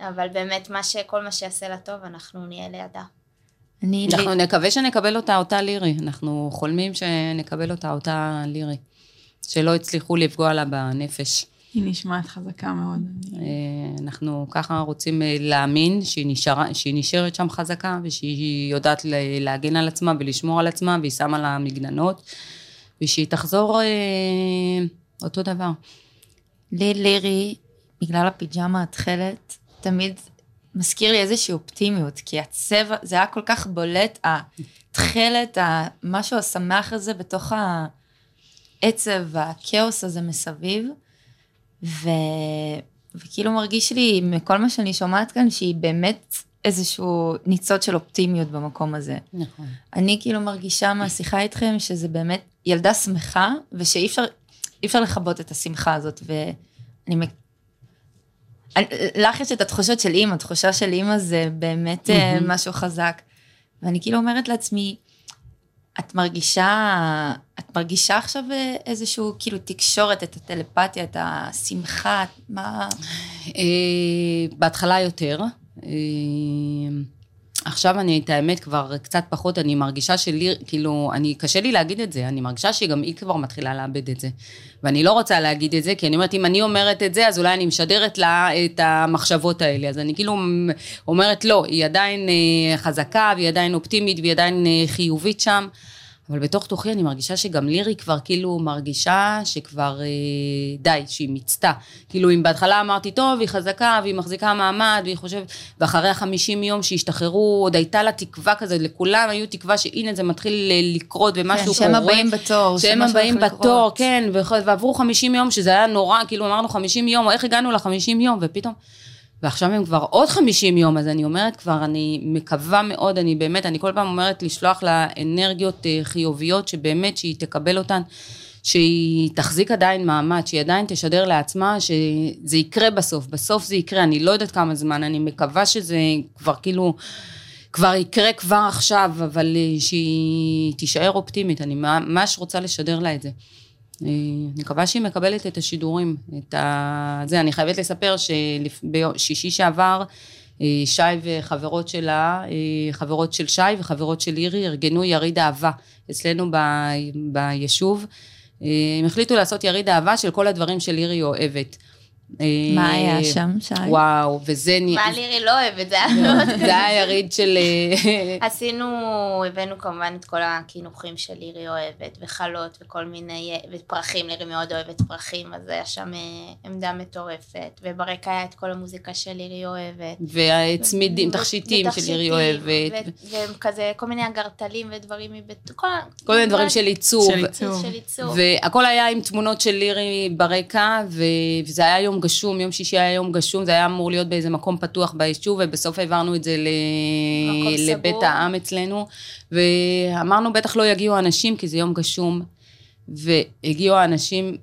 אבל באמת, מה ש, כל מה שיעשה לה טוב, אנחנו נהיה לידה. אני... אנחנו נקווה שנקבל אותה אותה לירי, אנחנו חולמים שנקבל אותה אותה לירי, שלא הצליחו לפגוע לה בנפש. היא נשמעת חזקה מאוד. אה, אנחנו ככה רוצים אה, להאמין שהיא, נשארה, שהיא נשארת שם חזקה ושהיא יודעת להגן על עצמה ולשמור על עצמה והיא שמה לה מגננות ושהיא תחזור אה, אותו דבר. לי לירי, בגלל הפיג'מה התכלת, תמיד מזכיר לי איזושהי אופטימיות, כי הצבע, זה היה כל כך בולט, התכלת, המשהו השמח הזה בתוך העצב והכאוס הזה מסביב, ו... וכאילו מרגיש לי, מכל מה שאני שומעת כאן, שהיא באמת איזשהו ניצוץ של אופטימיות במקום הזה. נכון. אני כאילו מרגישה מהשיחה איתכם שזה באמת ילדה שמחה, ושאי אפשר, אפשר לכבות את השמחה הזאת, ואני... מק- אני- לך יש את התחושות של אימא, תחושה של אימא זה באמת אה, משהו חזק. ואני כאילו אומרת לעצמי, את מרגישה, את מרגישה עכשיו אה, איזשהו כאילו תקשורת, את הטלפתיה, את השמחה, מה... אה, בהתחלה יותר. עכשיו אני, את האמת, כבר קצת פחות, אני מרגישה שלי, כאילו, אני, קשה לי להגיד את זה, אני מרגישה שגם היא כבר מתחילה לאבד את זה. ואני לא רוצה להגיד את זה, כי אני אומרת, אם אני אומרת את זה, אז אולי אני משדרת לה את המחשבות האלה. אז אני כאילו אומרת, לא, היא עדיין אה, חזקה, והיא עדיין אופטימית, והיא עדיין אה, חיובית שם. אבל בתוך תוכי אני מרגישה שגם לירי כבר כאילו מרגישה שכבר אה, די, שהיא מיצתה. כאילו אם בהתחלה אמרתי, טוב, היא חזקה והיא מחזיקה מעמד והיא חושבת, ואחרי החמישים יום שהשתחררו, עוד הייתה לה תקווה כזאת, לכולם היו תקווה שהנה זה מתחיל ל- לקרות ומשהו כן, קורה. שהם הבאים בתור, שהם הבאים בתור. כן, ועברו חמישים יום, שזה היה נורא, כאילו אמרנו חמישים יום, איך הגענו לחמישים יום, ופתאום... ועכשיו הם כבר עוד 50 יום, אז אני אומרת כבר, אני מקווה מאוד, אני באמת, אני כל פעם אומרת לשלוח לה אנרגיות אה, חיוביות, שבאמת שהיא תקבל אותן, שהיא תחזיק עדיין מעמד, שהיא עדיין תשדר לעצמה, שזה יקרה בסוף, בסוף זה יקרה, אני לא יודעת כמה זמן, אני מקווה שזה כבר כאילו, כבר יקרה כבר עכשיו, אבל אה, שהיא תישאר אופטימית, אני ממש רוצה לשדר לה את זה. אני מקווה שהיא מקבלת את השידורים, את ה... זה, אני חייבת לספר ששישי שעבר, אה, שי וחברות שלה, אה, חברות של שי וחברות של אירי, ארגנו יריד אהבה אצלנו ב... ביישוב. אה, הם החליטו לעשות יריד אהבה של כל הדברים של אירי אוהבת. אה, מה היה שם, שי? וואו, וזה... מה לירי לא אוהבת, זה היה מאוד... זה היה יריד של... אה, עשינו, הבאנו כמובן את כל הקינוחים של לירי אוהבת, וחלות וכל מיני, ופרחים, לירי מאוד אוהבת פרחים, אז היה שם אה, עמדה מטורפת, וברקע היה את כל המוזיקה של לירי אוהבת. והצמידים, תכשיטים של אירי אוהבת. וכזה, כל מיני אגרטלים ודברים מבית... כל, מיני דברים של עיצוב. של עיצוב. והכל היה עם תמונות של לירי ברקע, וזה היה יום גשום, יום שישי היה יום גשום, זה היה אמור להיות באיזה מקום פתוח ביישוב, ובסוף העברנו את זה ל... לבית סגור. העם אצלנו, ואמרנו, בטח לא יגיעו אנשים, כי זה יום גשום, והגיעו האנשים,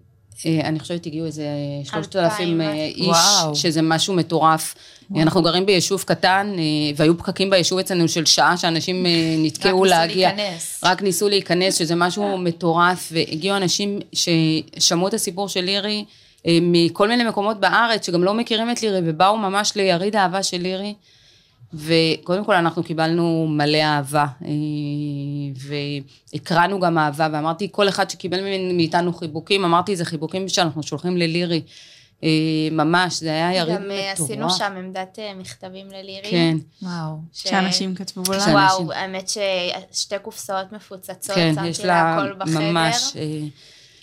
אה, אני חושבת הגיעו איזה שלושת אלפים אלפיים, אה, איש, וואו. שזה משהו מטורף. אנחנו גרים ביישוב קטן, אה, והיו פקקים ביישוב אצלנו של שעה, שאנשים נתקעו ניסו להגיע. להיכנס. רק ניסו להיכנס, שזה משהו מטורף, והגיעו אנשים ששמעו את הסיפור של לירי מכל מיני מקומות בארץ, שגם לא מכירים את לירי, ובאו ממש ליריד האהבה של לירי, וקודם כל אנחנו קיבלנו מלא אהבה, אה, והקראנו גם אהבה, ואמרתי, כל אחד שקיבל מאיתנו חיבוקים, אמרתי, זה חיבוקים שאנחנו שולחים ללירי. אה, ממש, זה היה יריד גם אה, מטורף. עשינו שם עמדת אה, מכתבים ללירי. כן, וואו. ש- שאנשים כתבו לה. שאנשים- וואו, האמת ששתי קופסאות מפוצצות, כן, שמתי לה הכל בחדר. ממש...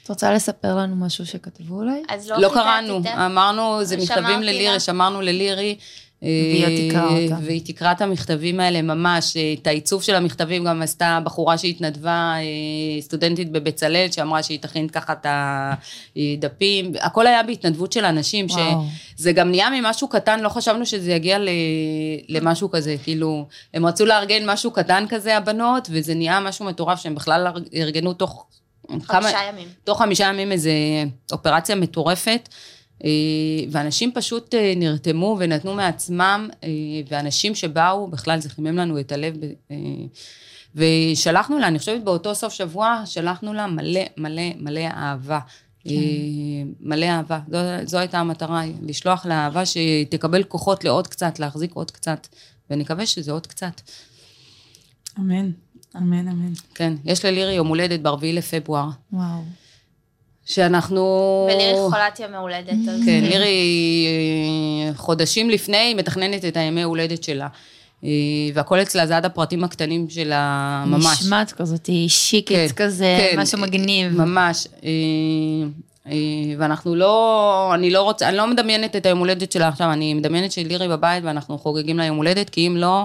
את רוצה לספר לנו משהו שכתבו אולי? אז לא לא קראנו, חיטטתי. אמרנו, זה מכתבים ללירי. שמרנו ללירי. אה, והיא תקרא אותם. והיא תקרא את המכתבים האלה ממש, אה, את העיצוב של המכתבים גם עשתה בחורה שהתנדבה, אה, סטודנטית בבצלאל, שאמרה שהיא תכין ככה את הדפים, הכל היה בהתנדבות של אנשים, וואו. שזה גם נהיה ממשהו קטן, לא חשבנו שזה יגיע ל- למשהו כזה, כאילו, הם רצו לארגן משהו קטן כזה, הבנות, וזה נהיה משהו מטורף, שהם בכלל ארגנו תוך... חמישה ימים. תוך חמישה ימים איזו אופרציה מטורפת, אה, ואנשים פשוט אה, נרתמו ונתנו מעצמם, אה, ואנשים שבאו, בכלל זה חימם לנו את הלב. ושלחנו לה, אני חושבת באותו סוף שבוע, שלחנו לה מלא מלא מלא אהבה. אה, מלא אהבה. זו, זו הייתה המטרה, לשלוח לה אהבה שתקבל כוחות לעוד קצת, להחזיק עוד קצת, ונקווה שזה עוד קצת. אמן, אמן, אמן. כן, יש ללירי יום הולדת ב-4 לפברואר, וואו. שאנחנו... ולירי חולת ימי הולדת. כן, לירי אה, חודשים לפני היא מתכננת את הימי הולדת שלה. אה, והכל אצלה זה עד הפרטים הקטנים שלה, ממש. נשמעת כזאת, היא שיקית כן, כזה, כן, משהו מגניב. ממש. אה, ואנחנו לא, אני לא רוצה, אני לא מדמיינת את היום הולדת שלה עכשיו, אני מדמיינת שלירי בבית ואנחנו חוגגים לה יום הולדת, כי אם לא,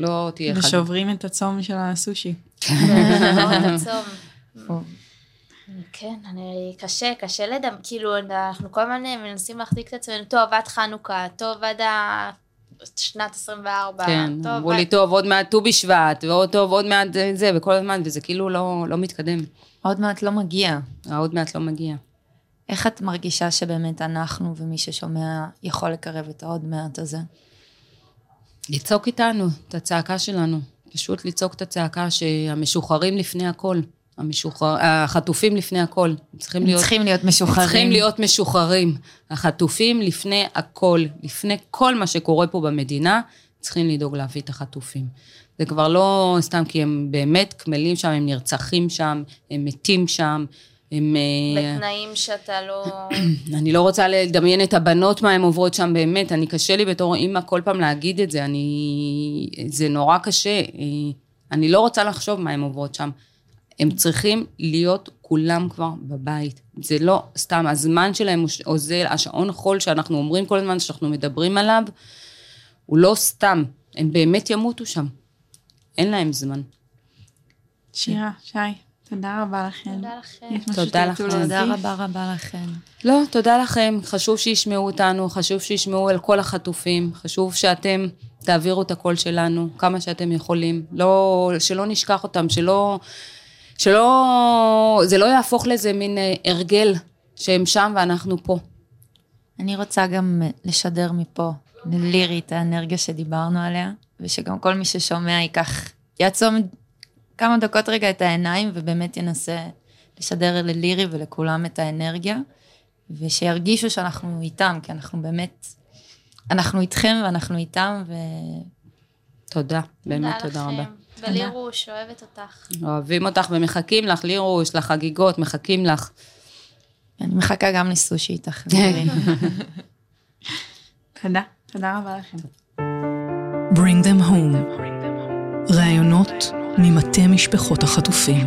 לא תהיה חג. ושוברים את הצום של הסושי. הצום. כן, אני, קשה, קשה לדמ... כאילו, אנחנו כל הזמן מנסים להחזיק את עצמנו, טוב, עד חנוכה, טוב, עד ה... שנת 24, כן, טוב, אמרו לי, טוב, עוד מעט ט"ו בשבט, ועוד טוב, עוד מעט זה- זה, וכל הזמן, וזה כאילו לא, לא מתקדם. עוד מעט לא מגיע. עוד מעט לא מגיע. איך את מרגישה שבאמת אנחנו ומי ששומע יכול לקרב את העוד מעט הזה? לצעוק איתנו את הצעקה שלנו. פשוט לצעוק את הצעקה שהמשוחררים לפני הכל. המשוחרר, החטופים לפני הכל. צריכים להיות... צריכים להיות משוחררים. צריכים להיות משוחררים. החטופים לפני הכל. לפני כל מה שקורה פה במדינה, צריכים לדאוג להביא את החטופים. זה כבר לא סתם כי הם באמת קמלים שם, הם נרצחים שם, הם מתים שם, הם... אה, בתנאים שאתה לא... אני לא רוצה לדמיין את הבנות, מה הן עוברות שם באמת, אני קשה לי בתור אימא כל פעם להגיד את זה, אני... זה נורא קשה. אה, אני לא רוצה לחשוב מה הן עוברות שם. הם צריכים להיות כולם כבר בבית. זה לא סתם, הזמן שלהם אוזל, השעון חול שאנחנו אומרים כל הזמן, שאנחנו מדברים עליו, הוא לא סתם, הם באמת ימותו שם. אין להם זמן. שירה, שי, תודה רבה לכם. תודה לכם. תודה לכם. תודה? רבה רבה לכם. לא, תודה לכם. חשוב שישמעו אותנו, חשוב שישמעו על כל החטופים, חשוב שאתם תעבירו את הקול שלנו כמה שאתם יכולים. לא, שלא נשכח אותם, שלא... שלא... זה לא יהפוך לאיזה מין אה, הרגל שהם שם ואנחנו פה. אני רוצה גם לשדר מפה ללירי את האנרגיה שדיברנו עליה, ושגם כל מי ששומע ייקח, יעצום כמה דקות רגע את העיניים, ובאמת ינסה לשדר ללירי ולכולם את האנרגיה, ושירגישו שאנחנו איתם, כי אנחנו באמת, אנחנו איתכם ואנחנו איתם, ו... תודה, באמת תודה רבה. ולירוש, אוהבת אותך. אוהבים אותך ומחכים לך, לירוש, לחגיגות, מחכים לך. אני מחכה גם לסושי איתך. לירי. תודה, תודה רבה לכם. Bring them home. ראיונות ממטה משפחות החטופים.